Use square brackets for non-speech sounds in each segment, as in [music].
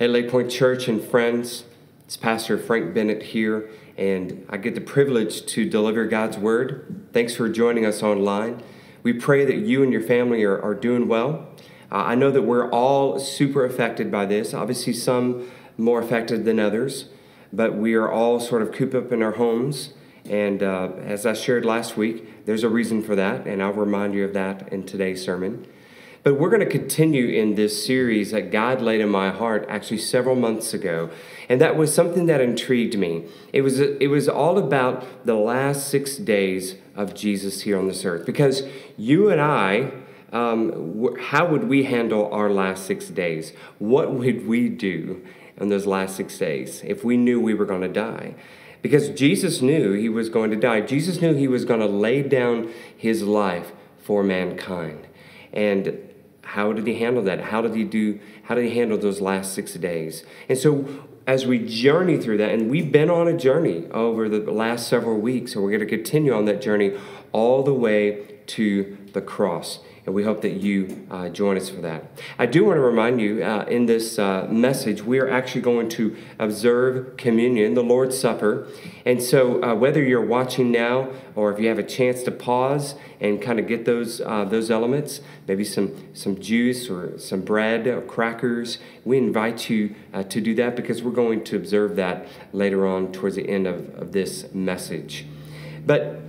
Hey, Lake Point Church and friends, it's Pastor Frank Bennett here, and I get the privilege to deliver God's Word. Thanks for joining us online. We pray that you and your family are, are doing well. Uh, I know that we're all super affected by this, obviously, some more affected than others, but we are all sort of cooped up in our homes. And uh, as I shared last week, there's a reason for that, and I'll remind you of that in today's sermon. But we're going to continue in this series that God laid in my heart actually several months ago. And that was something that intrigued me. It was, it was all about the last six days of Jesus here on this earth. Because you and I, um, how would we handle our last six days? What would we do in those last six days if we knew we were going to die? Because Jesus knew he was going to die. Jesus knew he was going to lay down his life for mankind. And how did he handle that? How did he do? How did he handle those last six days? And so, as we journey through that, and we've been on a journey over the last several weeks, and we're going to continue on that journey all the way to the cross and we hope that you uh, join us for that. I do want to remind you uh, in this uh, message, we are actually going to observe communion, the Lord's Supper. And so, uh, whether you're watching now or if you have a chance to pause and kind of get those, uh, those elements, maybe some, some juice or some bread or crackers, we invite you uh, to do that because we're going to observe that later on towards the end of, of this message. But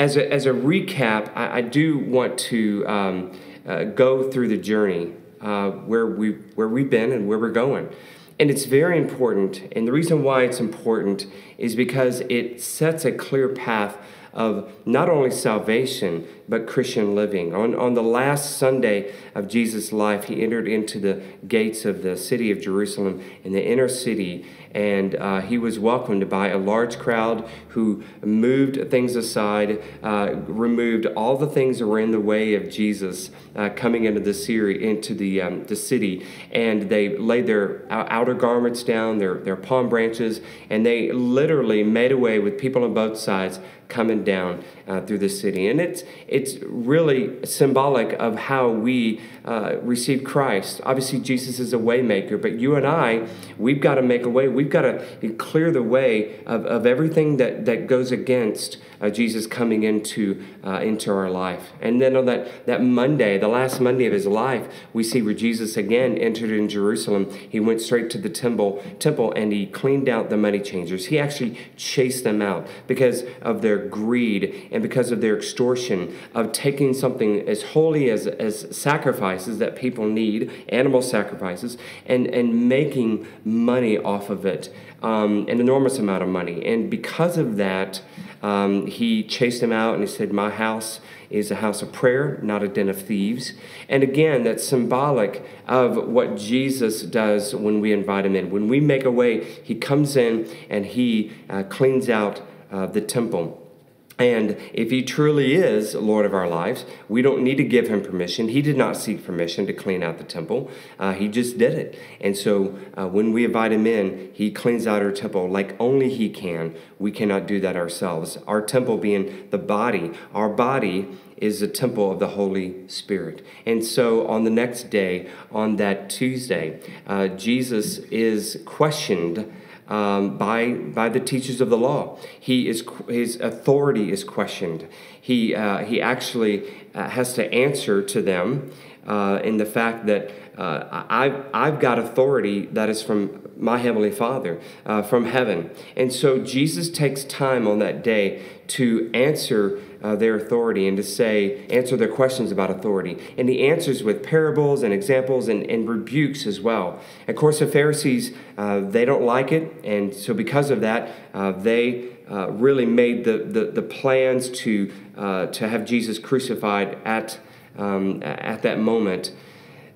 as a, as a recap, I, I do want to um, uh, go through the journey uh, where, we, where we've been and where we're going. And it's very important. And the reason why it's important is because it sets a clear path of not only salvation, but Christian living. On, on the last Sunday of Jesus' life, he entered into the gates of the city of Jerusalem in the inner city, and uh, he was welcomed by a large crowd who moved things aside, uh, removed all the things that were in the way of Jesus uh, coming into the, city, into the, um, the city, and they laid their outer garments down, their, their palm branches, and they literally made away with people on both sides coming down uh, through the city. And it's, it's really symbolic of how we uh, receive Christ. Obviously, Jesus is a waymaker, but you and I, we've got to make a way. We've got to clear the way of, of everything that, that goes against Jesus coming into, uh, into our life. And then on that, that Monday, the last Monday of his life, we see where Jesus again entered in Jerusalem. He went straight to the temple, temple and he cleaned out the money changers. He actually chased them out because of their greed and because of their extortion of taking something as holy as, as sacrifices that people need, animal sacrifices, and, and making money off of it, um, an enormous amount of money. And because of that, um, he chased them out and he said, My house is a house of prayer, not a den of thieves. And again, that's symbolic of what Jesus does when we invite him in. When we make a way, he comes in and he uh, cleans out uh, the temple. And if he truly is Lord of our lives, we don't need to give him permission. He did not seek permission to clean out the temple, uh, he just did it. And so uh, when we invite him in, he cleans out our temple like only he can. We cannot do that ourselves. Our temple being the body, our body is the temple of the Holy Spirit. And so on the next day, on that Tuesday, uh, Jesus is questioned um, by, by the teachers of the law. He is, his authority is questioned. He, uh, he actually uh, has to answer to them uh, in the fact that uh, I've, I've got authority that is from my Heavenly Father, uh, from heaven. And so Jesus takes time on that day to answer uh, their authority and to say, answer their questions about authority. And he answers with parables and examples and, and rebukes as well. Of course, the Pharisees, uh, they don't like it. And so, because of that, uh, they uh, really made the, the, the plans to, uh, to have Jesus crucified at, um, at that moment.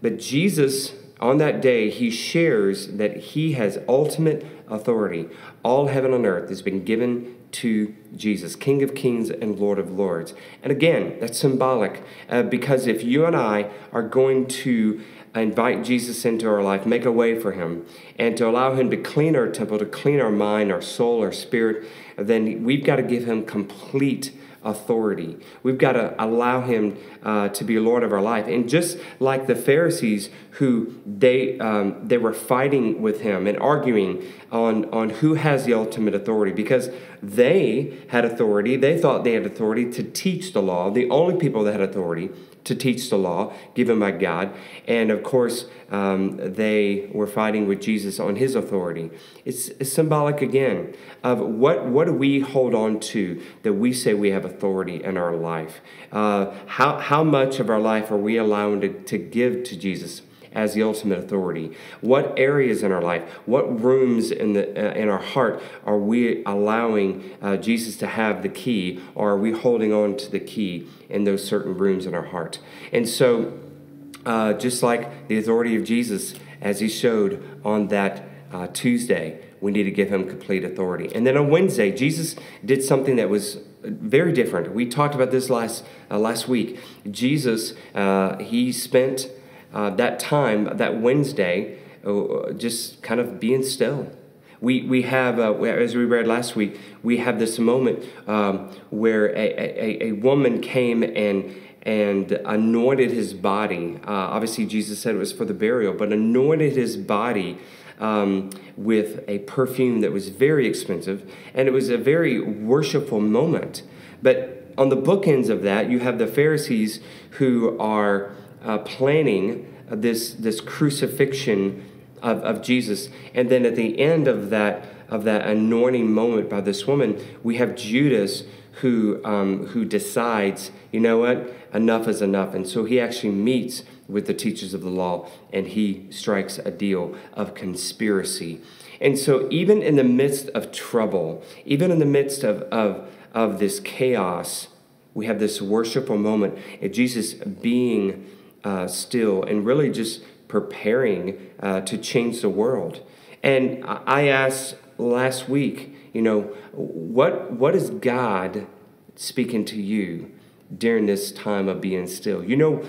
But Jesus, on that day, he shares that he has ultimate authority. All heaven and earth has been given to Jesus, King of Kings and Lord of Lords. And again, that's symbolic uh, because if you and I are going to invite Jesus into our life, make a way for him, and to allow him to clean our temple, to clean our mind, our soul, our spirit, then we've got to give him complete authority. We've got to allow him uh, to be Lord of our life. And just like the Pharisees, who they um, they were fighting with him and arguing on on who has the ultimate authority because they had authority. They thought they had authority to teach the law. The only people that had authority to teach the law given by God. And of course, um, they were fighting with Jesus on his authority. It's, it's, symbolic again of what, what do we hold on to that we say we have authority in our life? Uh, how, how much of our life are we allowing to, to give to Jesus? As the ultimate authority? What areas in our life, what rooms in, the, uh, in our heart are we allowing uh, Jesus to have the key, or are we holding on to the key in those certain rooms in our heart? And so, uh, just like the authority of Jesus, as he showed on that uh, Tuesday, we need to give him complete authority. And then on Wednesday, Jesus did something that was very different. We talked about this last uh, last week. Jesus, uh, he spent uh, that time, that Wednesday, uh, just kind of being still. We, we have, uh, as we read last week, we have this moment um, where a, a, a woman came and and anointed his body. Uh, obviously, Jesus said it was for the burial, but anointed his body um, with a perfume that was very expensive, and it was a very worshipful moment. But on the bookends of that, you have the Pharisees who are uh, planning this, this crucifixion of, of Jesus. And then at the end of that, of that anointing moment by this woman, we have Judas who, um, who decides, you know what, enough is enough. And so he actually meets with the teachers of the law and he strikes a deal of conspiracy. And so, even in the midst of trouble, even in the midst of, of, of this chaos, we have this worshipful moment of Jesus being uh, still and really just preparing uh, to change the world. And I asked last week, you know, what, what is God speaking to you during this time of being still? You know,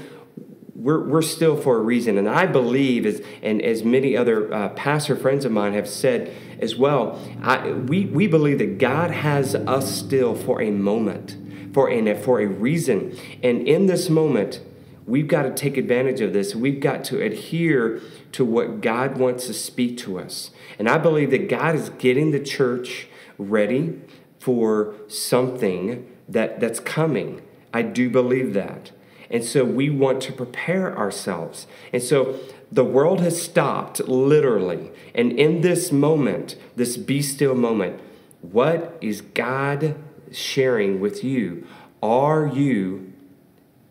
we're, we're still for a reason. And I believe, as, and as many other uh, pastor friends of mine have said as well, I, we, we believe that God has us still for a moment, for, and for a reason. And in this moment, We've got to take advantage of this. We've got to adhere to what God wants to speak to us. And I believe that God is getting the church ready for something that, that's coming. I do believe that. And so we want to prepare ourselves. And so the world has stopped literally. And in this moment, this be still moment, what is God sharing with you? Are you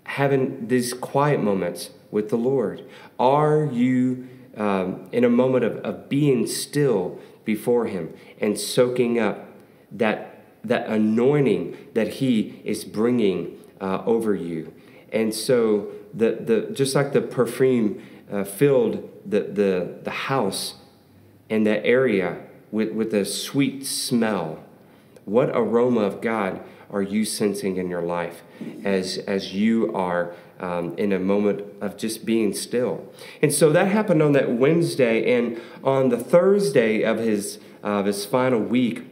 having these quiet moments with the Lord? Are you um, in a moment of, of being still before Him and soaking up that, that anointing that He is bringing uh, over you? And so, the, the, just like the perfume uh, filled the, the, the house and that area with, with a sweet smell, what aroma of God are you sensing in your life as, as you are um, in a moment of just being still? And so that happened on that Wednesday, and on the Thursday of his, uh, of his final week,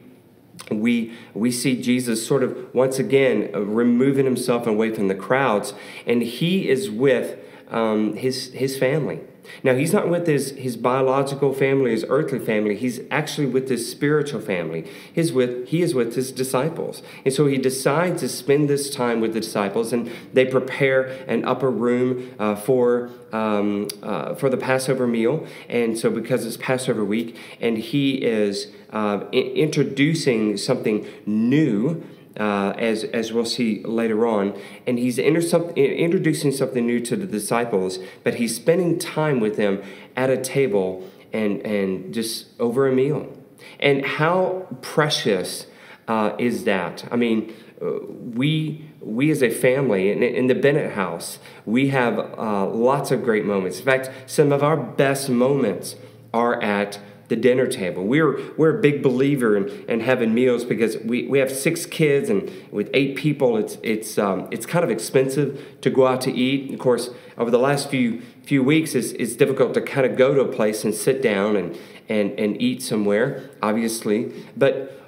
we, we see Jesus sort of once again uh, removing himself away from the crowds, and he is with um, his, his family. Now, he's not with his, his biological family, his earthly family. He's actually with his spiritual family. He's with, he is with his disciples. And so he decides to spend this time with the disciples, and they prepare an upper room uh, for, um, uh, for the Passover meal. And so, because it's Passover week, and he is uh, introducing something new uh, as, as we'll see later on. And he's inter- introducing something new to the disciples, but he's spending time with them at a table and, and just over a meal. And how precious uh, is that? I mean, uh, we we as a family in, in the Bennett house, we have uh, lots of great moments. In fact, some of our best moments are at the dinner table. We're, we're a big believer in, in having meals because we, we have six kids and with eight people, it's, it's, um, it's kind of expensive to go out to eat. Of course, over the last few, few weeks, it's, it's difficult to kind of go to a place and sit down and, and, and eat somewhere, obviously. But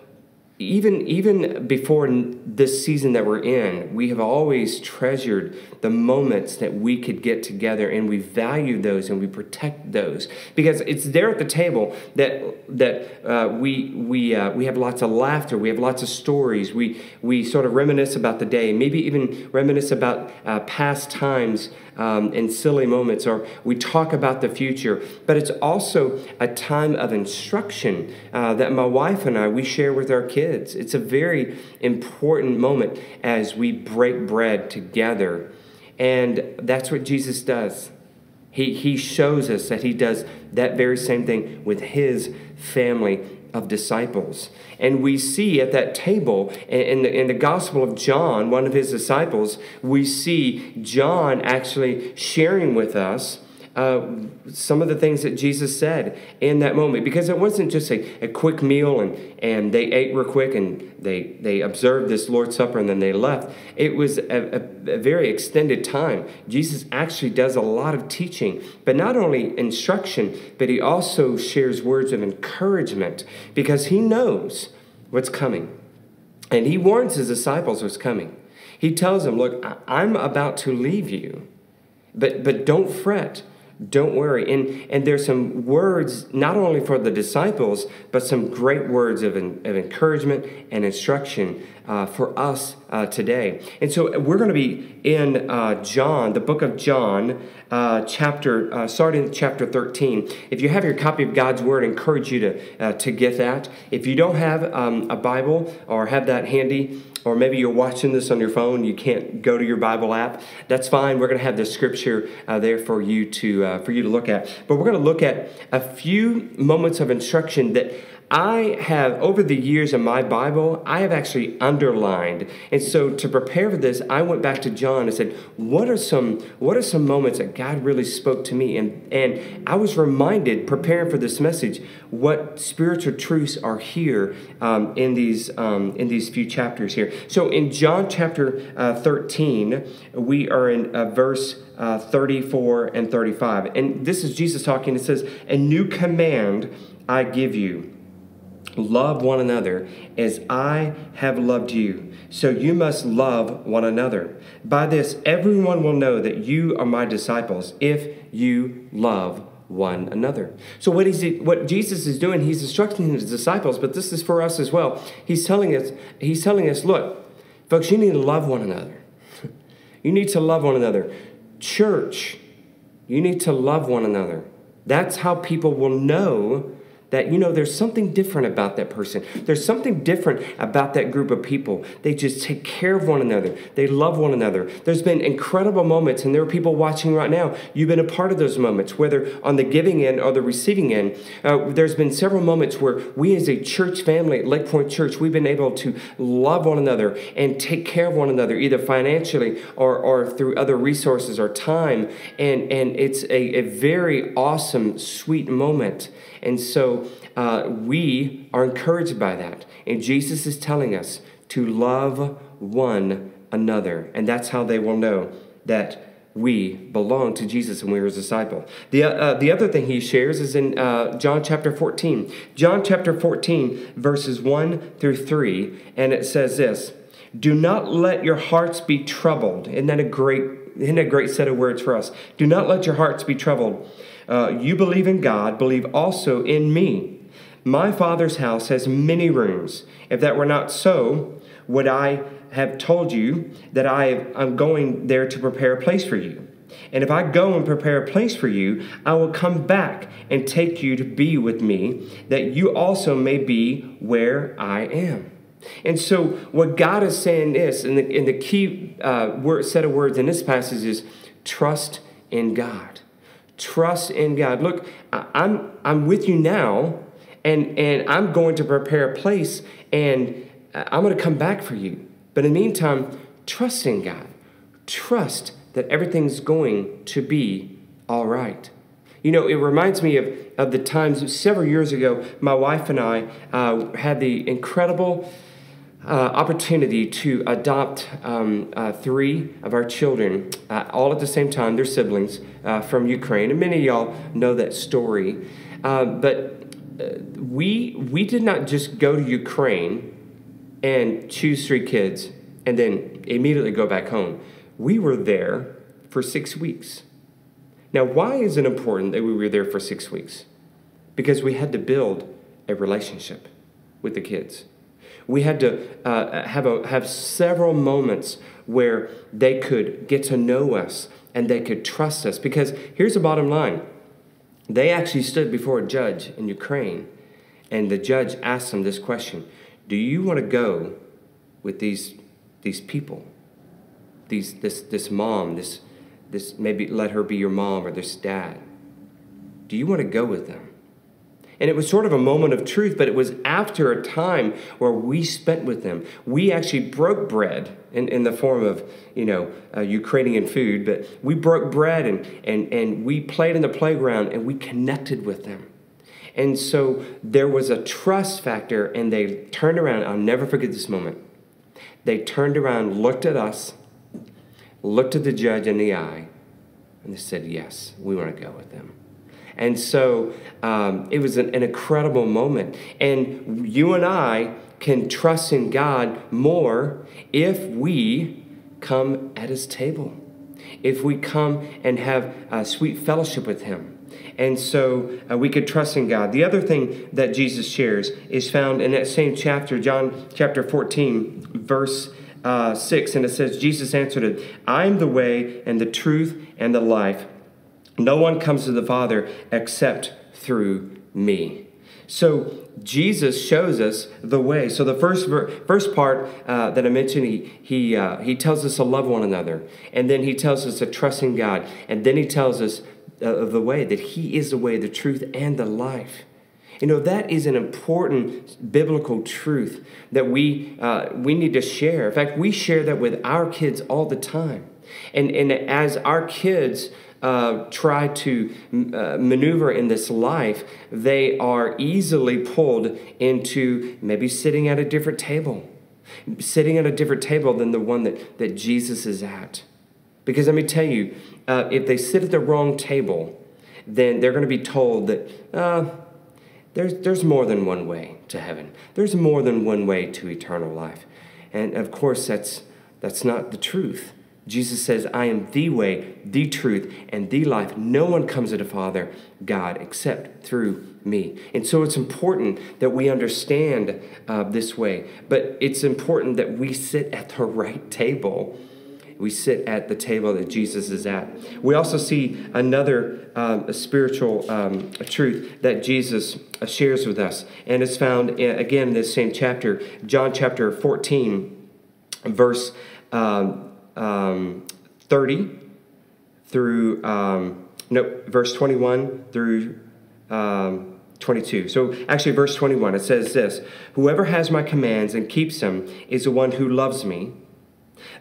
even even before this season that we're in, we have always treasured the moments that we could get together, and we value those and we protect those. Because it's there at the table that that uh, we we uh, we have lots of laughter, we have lots of stories, we we sort of reminisce about the day, maybe even reminisce about uh, past times um, silly moments, or we talk about the future. But it's also a time of instruction uh, that my wife and I we share with our kids. It's a very important moment as we break bread together, and that's what Jesus does. He, he shows us that he does that very same thing with his family of disciples. And we see at that table in the, in the Gospel of John, one of his disciples, we see John actually sharing with us uh, some of the things that Jesus said in that moment because it wasn't just a, a quick meal and, and they ate real quick and they, they observed this Lord's Supper and then they left. It was a, a, a very extended time. Jesus actually does a lot of teaching, but not only instruction, but he also shares words of encouragement because he knows what's coming. And he warns his disciples what's coming. He tells them, Look, I'm about to leave you, but, but don't fret don't worry. And, and there's some words, not only for the disciples, but some great words of, of encouragement and instruction uh, for us uh, today. And so we're going to be in uh, John, the book of John, uh, chapter, uh, starting chapter 13. If you have your copy of God's Word, I encourage you to, uh, to get that. If you don't have um, a Bible or have that handy, or maybe you're watching this on your phone, you can't go to your Bible app. That's fine. We're going to have the scripture uh, there for you to uh, for you to look at. But we're going to look at a few moments of instruction that I have, over the years in my Bible, I have actually underlined. And so to prepare for this, I went back to John and said, what are some, what are some moments that God really spoke to me? And, and I was reminded, preparing for this message, what spiritual truths are here um, in, these, um, in these few chapters here. So in John chapter uh, 13, we are in uh, verse uh, 34 and 35. And this is Jesus talking. It says, A new command I give you Love one another as I have loved you. So you must love one another. By this, everyone will know that you are my disciples if you love one another. So what is it, what Jesus is doing, he's instructing his disciples, but this is for us as well. He's telling us, he's telling us, look, folks, you need to love one another. you need to love one another. Church, you need to love one another. That's how people will know that you know there's something different about that person. There's something different about that group of people. They just take care of one another. They love one another. There's been incredible moments and there are people watching right now. You've been a part of those moments whether on the giving end or the receiving end. Uh, there's been several moments where we as a church family at lake point church we've been able to love one another and take care of one another either financially or, or through other resources or time. And and it's a, a very awesome sweet moment and so uh, we are encouraged by that. And Jesus is telling us to love one another. And that's how they will know that we belong to Jesus and we're his disciple. The, uh, the other thing he shares is in uh, John chapter 14. John chapter 14, verses 1 through 3, and it says this Do not let your hearts be troubled. Isn't that a great, isn't a great set of words for us? Do not let your hearts be troubled. Uh, you believe in God, believe also in me. My Father's house has many rooms. If that were not so, would I have told you that I am going there to prepare a place for you? And if I go and prepare a place for you, I will come back and take you to be with me, that you also may be where I am. And so, what God is saying is, and the, and the key uh, word, set of words in this passage is trust in God. Trust in God. Look, I'm, I'm with you now, and, and I'm going to prepare a place, and I'm going to come back for you. But in the meantime, trust in God. Trust that everything's going to be all right. You know, it reminds me of, of the times several years ago, my wife and I uh, had the incredible uh, opportunity to adopt um, uh, three of our children uh, all at the same time, their siblings uh, from Ukraine. And many of y'all know that story. Uh, but uh, we, we did not just go to Ukraine and choose three kids and then immediately go back home. We were there for six weeks. Now, why is it important that we were there for six weeks? Because we had to build a relationship with the kids. We had to uh, have, a, have several moments where they could get to know us and they could trust us. Because here's the bottom line they actually stood before a judge in Ukraine, and the judge asked them this question Do you want to go with these, these people? These, this, this mom, this, this, maybe let her be your mom or this dad. Do you want to go with them? And it was sort of a moment of truth, but it was after a time where we spent with them. We actually broke bread in, in the form of, you know, uh, Ukrainian food, but we broke bread and, and, and we played in the playground and we connected with them. And so there was a trust factor, and they turned around. I'll never forget this moment. They turned around, looked at us, looked at the judge in the eye, and they said, Yes, we want to go with them. And so um, it was an, an incredible moment. And you and I can trust in God more if we come at his table, if we come and have a sweet fellowship with him. And so uh, we could trust in God. The other thing that Jesus shares is found in that same chapter, John chapter 14, verse uh, 6. And it says, Jesus answered it, I am the way and the truth and the life. No one comes to the Father except through me. So Jesus shows us the way. So the first first part uh, that I mentioned, he he uh, he tells us to love one another, and then he tells us to trust in God, and then he tells us uh, of the way that He is the way, the truth, and the life. You know that is an important biblical truth that we uh, we need to share. In fact, we share that with our kids all the time, and and as our kids uh, try to uh, maneuver in this life, they are easily pulled into maybe sitting at a different table, sitting at a different table than the one that, that Jesus is at. Because let me tell you, uh, if they sit at the wrong table, then they're going to be told that uh, there's, there's more than one way to heaven. There's more than one way to eternal life. And of course, that's, that's not the truth. Jesus says, I am the way, the truth, and the life. No one comes to the Father, God, except through me. And so it's important that we understand uh, this way. But it's important that we sit at the right table. We sit at the table that Jesus is at. We also see another um, spiritual um, truth that Jesus uh, shares with us. And it's found, in, uh, again, in this same chapter, John chapter 14, verse. Um, um, 30 through, um, no, verse 21 through um, 22. So actually, verse 21, it says this Whoever has my commands and keeps them is the one who loves me.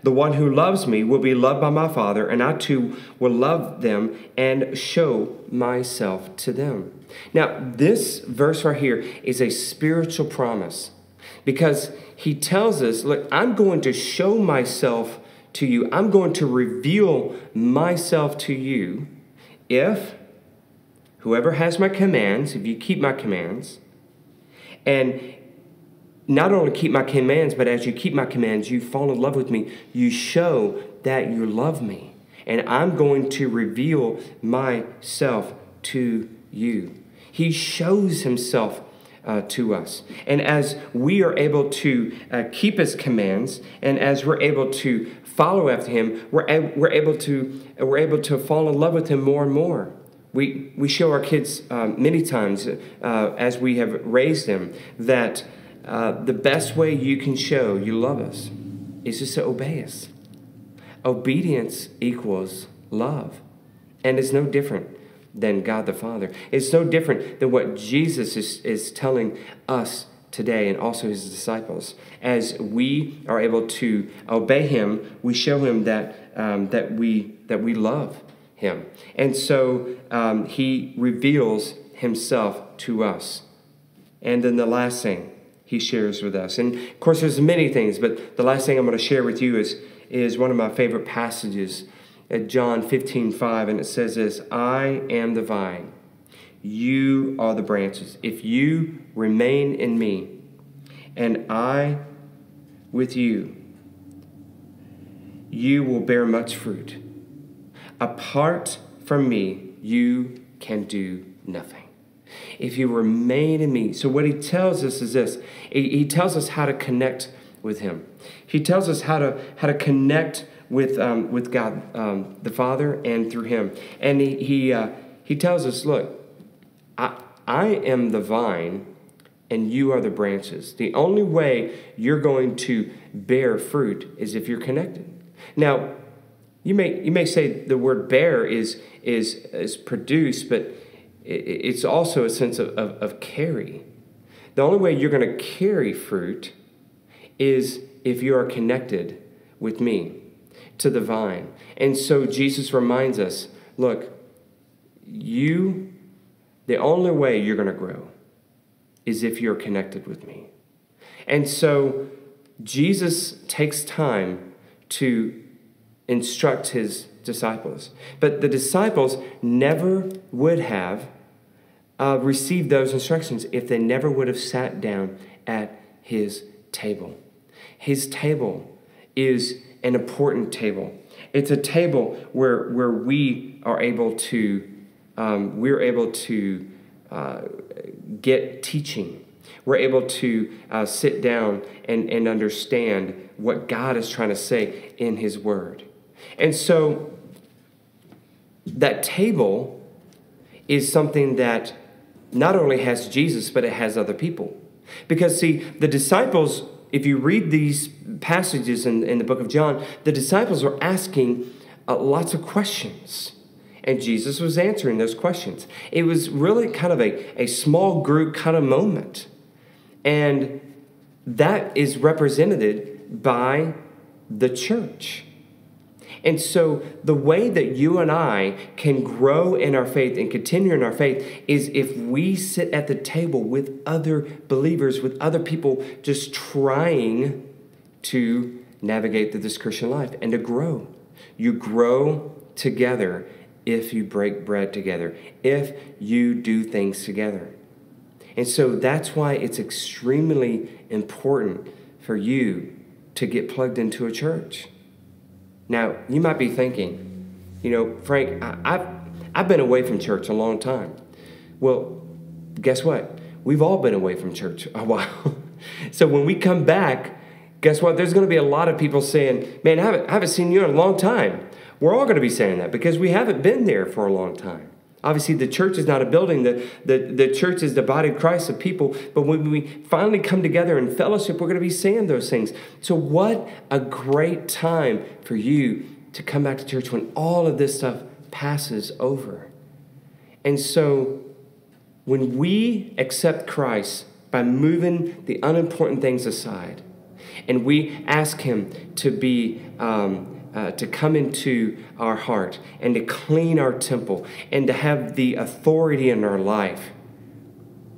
The one who loves me will be loved by my Father, and I too will love them and show myself to them. Now, this verse right here is a spiritual promise because he tells us, Look, I'm going to show myself to you. I'm going to reveal myself to you if whoever has my commands, if you keep my commands, and not only keep my commands, but as you keep my commands, you fall in love with me. You show that you love me. And I'm going to reveal myself to you. He shows himself uh, to us. And as we are able to uh, keep his commands, and as we're able to follow after him, we're, we're, able to, we're able to fall in love with him more and more. We, we show our kids um, many times uh, as we have raised them that uh, the best way you can show you love us is just to obey us. Obedience equals love. And it's no different than God the Father. It's no different than what Jesus is, is telling us today and also his disciples. As we are able to obey him, we show him that, um, that, we, that we love him. And so um, he reveals himself to us. And then the last thing he shares with us. And of course, there's many things, but the last thing I'm going to share with you is, is one of my favorite passages at John 15 5, and it says this I am the vine you are the branches. If you remain in me and I with you, you will bear much fruit. Apart from me, you can do nothing. If you remain in me. So, what he tells us is this he tells us how to connect with him. He tells us how to, how to connect with, um, with God um, the Father and through him. And he, he, uh, he tells us, look, I, am the vine and you are the branches. The only way you're going to bear fruit is if you're connected. Now, you may, you may say the word bear is, is, is produce, but it's also a sense of, of, of carry. The only way you're going to carry fruit is if you are connected with me to the vine. And so Jesus reminds us look, you, the only way you're going to grow is if you're connected with me. And so Jesus takes time to instruct his disciples. But the disciples never would have uh, received those instructions if they never would have sat down at his table. His table is an important table. It's a table where, where we are able to, um, we're able to uh, get teaching. We're able to uh, sit down and, and understand what God is trying to say in His Word. And so that table is something that not only has Jesus, but it has other people. Because, see, the disciples, if you read these passages in, in the book of John, the disciples are asking uh, lots of questions. And Jesus was answering those questions. It was really kind of a, a small group kind of moment. And that is represented by the church. And so, the way that you and I can grow in our faith and continue in our faith is if we sit at the table with other believers, with other people just trying to navigate through this Christian life and to grow. You grow together if you break bread together, if you do things together. And so that's why it's extremely important for you to get plugged into a church. Now, you might be thinking, you know, Frank, I, have I've been away from church a long time. Well, guess what? We've all been away from church [laughs] a while. so when we come back, guess what? There's going to be a lot of people saying, man, I haven't, I haven't seen you in a long time. We're all going to be saying that because we haven't been there for a long time. Obviously, the church is not a building. The, the, the church is the body of Christ of people. But when we finally come together in fellowship, we're going to be saying those things. So, what a great time for you to come back to church when all of this stuff passes over. And so, when we accept Christ by moving the unimportant things aside, and we ask Him to be um, uh, to come into our heart and to clean our temple and to have the authority in our life.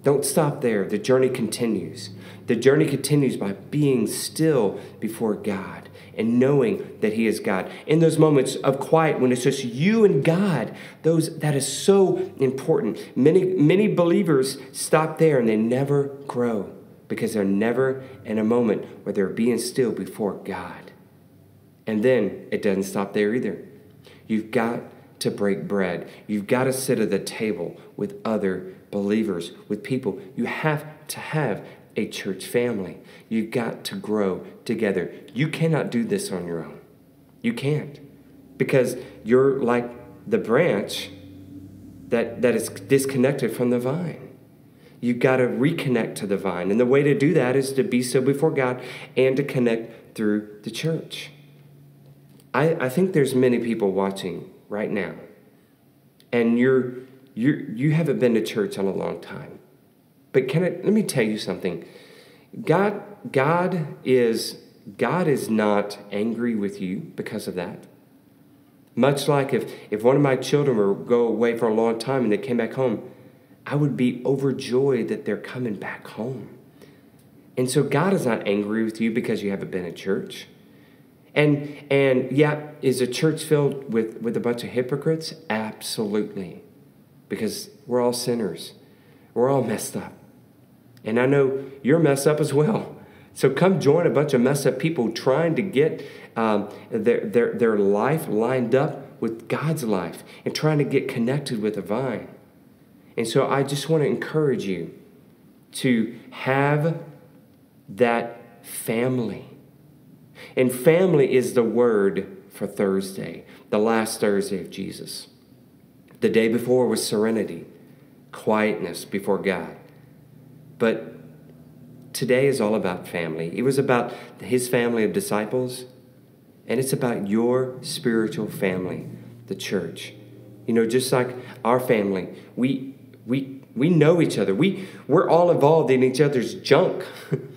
Don't stop there. The journey continues. The journey continues by being still before God and knowing that He is God. In those moments of quiet when it's just you and God, those that is so important. Many many believers stop there and they never grow because they're never in a moment where they're being still before God. And then it doesn't stop there either. You've got to break bread. You've got to sit at the table with other believers, with people. You have to have a church family. You've got to grow together. You cannot do this on your own. You can't. Because you're like the branch that, that is disconnected from the vine. You've got to reconnect to the vine. And the way to do that is to be so before God and to connect through the church. I, I think there's many people watching right now, and you're, you're, you haven't been to church in a long time. But can I, let me tell you something. God, God is God is not angry with you because of that. Much like if, if one of my children were go away for a long time and they came back home, I would be overjoyed that they're coming back home. And so God is not angry with you because you haven't been at church. And and yeah, is a church filled with, with a bunch of hypocrites? Absolutely. Because we're all sinners. We're all messed up. And I know you're messed up as well. So come join a bunch of messed up people trying to get um, their, their, their life lined up with God's life and trying to get connected with the vine. And so I just want to encourage you to have that family. And family is the word for Thursday, the last Thursday of Jesus. The day before was serenity, quietness before God. But today is all about family. It was about his family of disciples, and it's about your spiritual family, the church. You know, just like our family, we we we know each other. We we're all involved in each other's junk. [laughs]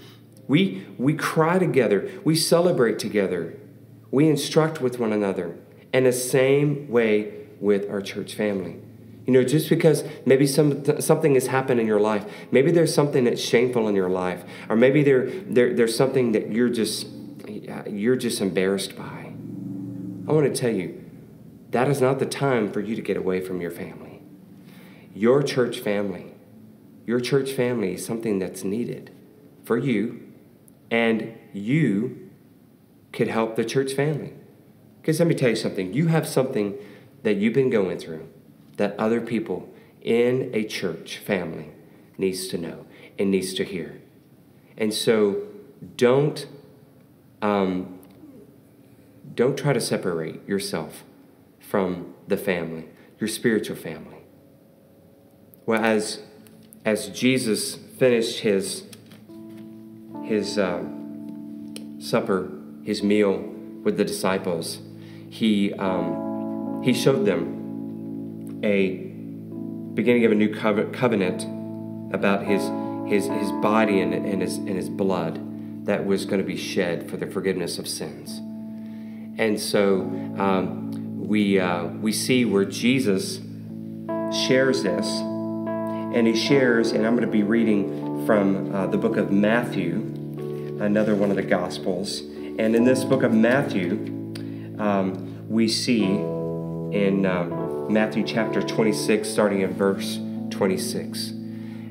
we we cry together. We celebrate together. We instruct with one another. And the same way with our church family. You know, just because maybe some, something has happened in your life, maybe there's something that's shameful in your life, or maybe there, there, there's something that you're just, you're just embarrassed by. I want to tell you, that is not the time for you to get away from your family. Your church family, your church family is something that's needed for you, and you could help the church family. Because let me tell you something, you have something that you've been going through that other people in a church family needs to know and needs to hear. And so don't um, don't try to separate yourself from the family, your spiritual family. Well, as as Jesus finished his his uh, supper, his meal with the disciples, he um, he showed them a beginning of a new covenant about his his his body and, and his and his blood that was going to be shed for the forgiveness of sins. And so um, we uh, we see where Jesus shares this, and he shares, and I'm going to be reading from uh, the book of Matthew, another one of the Gospels. And in this book of Matthew, um, we see in um, Matthew chapter 26, starting at verse 26.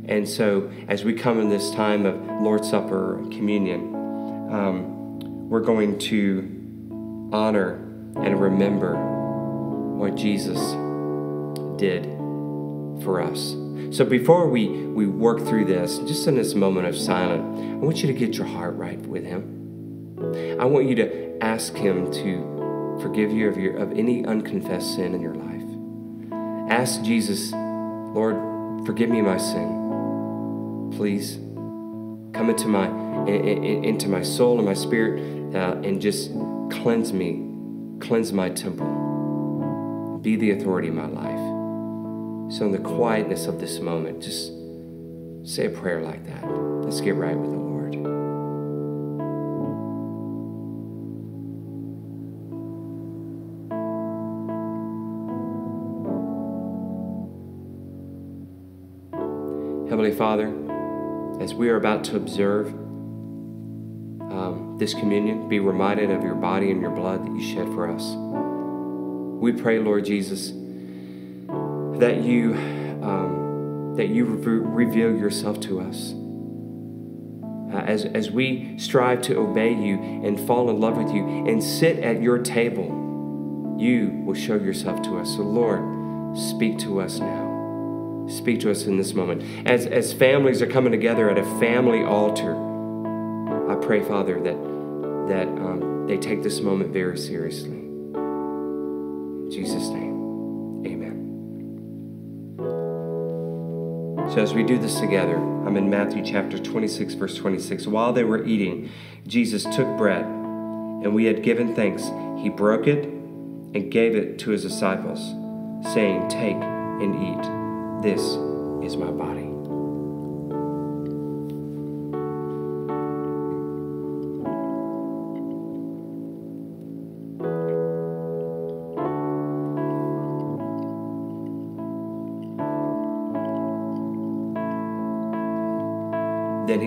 And so, as we come in this time of Lord's Supper communion, um, we're going to honor and remember what Jesus did for us. So, before we, we work through this, just in this moment of silence, I want you to get your heart right with Him. I want you to ask Him to forgive you of, your, of any unconfessed sin in your life. Ask Jesus, Lord, forgive me my sin. Please come into my into my soul and my spirit uh, and just cleanse me, cleanse my temple. Be the authority in my life. So in the quietness of this moment, just say a prayer like that. Let's get right with the Lord. Heavenly Father, as we are about to observe um, this communion, be reminded of your body and your blood that you shed for us. We pray, Lord Jesus, that you um, that you re- reveal yourself to us. Uh, as, as we strive to obey you and fall in love with you and sit at your table, you will show yourself to us. So, Lord, speak to us now. Speak to us in this moment. As, as families are coming together at a family altar, I pray, Father, that, that um, they take this moment very seriously. In Jesus' name, So, as we do this together, I'm in Matthew chapter 26, verse 26. While they were eating, Jesus took bread, and we had given thanks. He broke it and gave it to his disciples, saying, Take and eat. This is my body.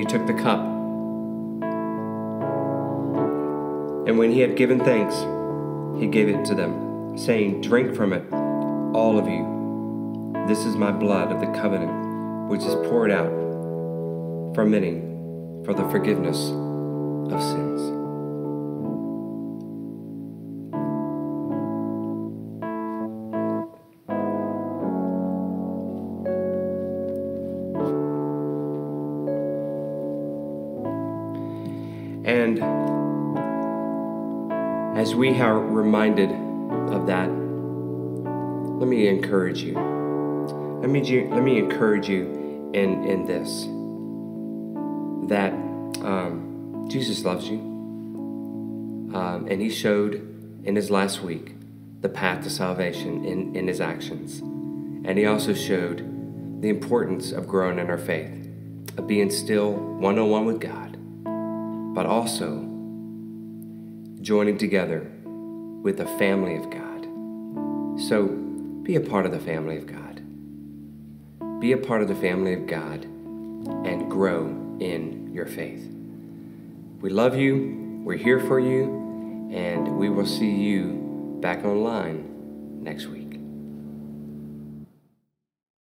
He took the cup. And when he had given thanks, he gave it to them, saying, Drink from it, all of you. This is my blood of the covenant, which is poured out for many for the forgiveness of sins. And as we are reminded of that, let me encourage you. Let me, let me encourage you in, in this that um, Jesus loves you. Um, and he showed in his last week the path to salvation in, in his actions. And he also showed the importance of growing in our faith, of being still one on one with God, but also joining together with the family of God. So be a part of the family of God. Be a part of the family of God and grow in your faith. We love you, we're here for you, and we will see you back online next week.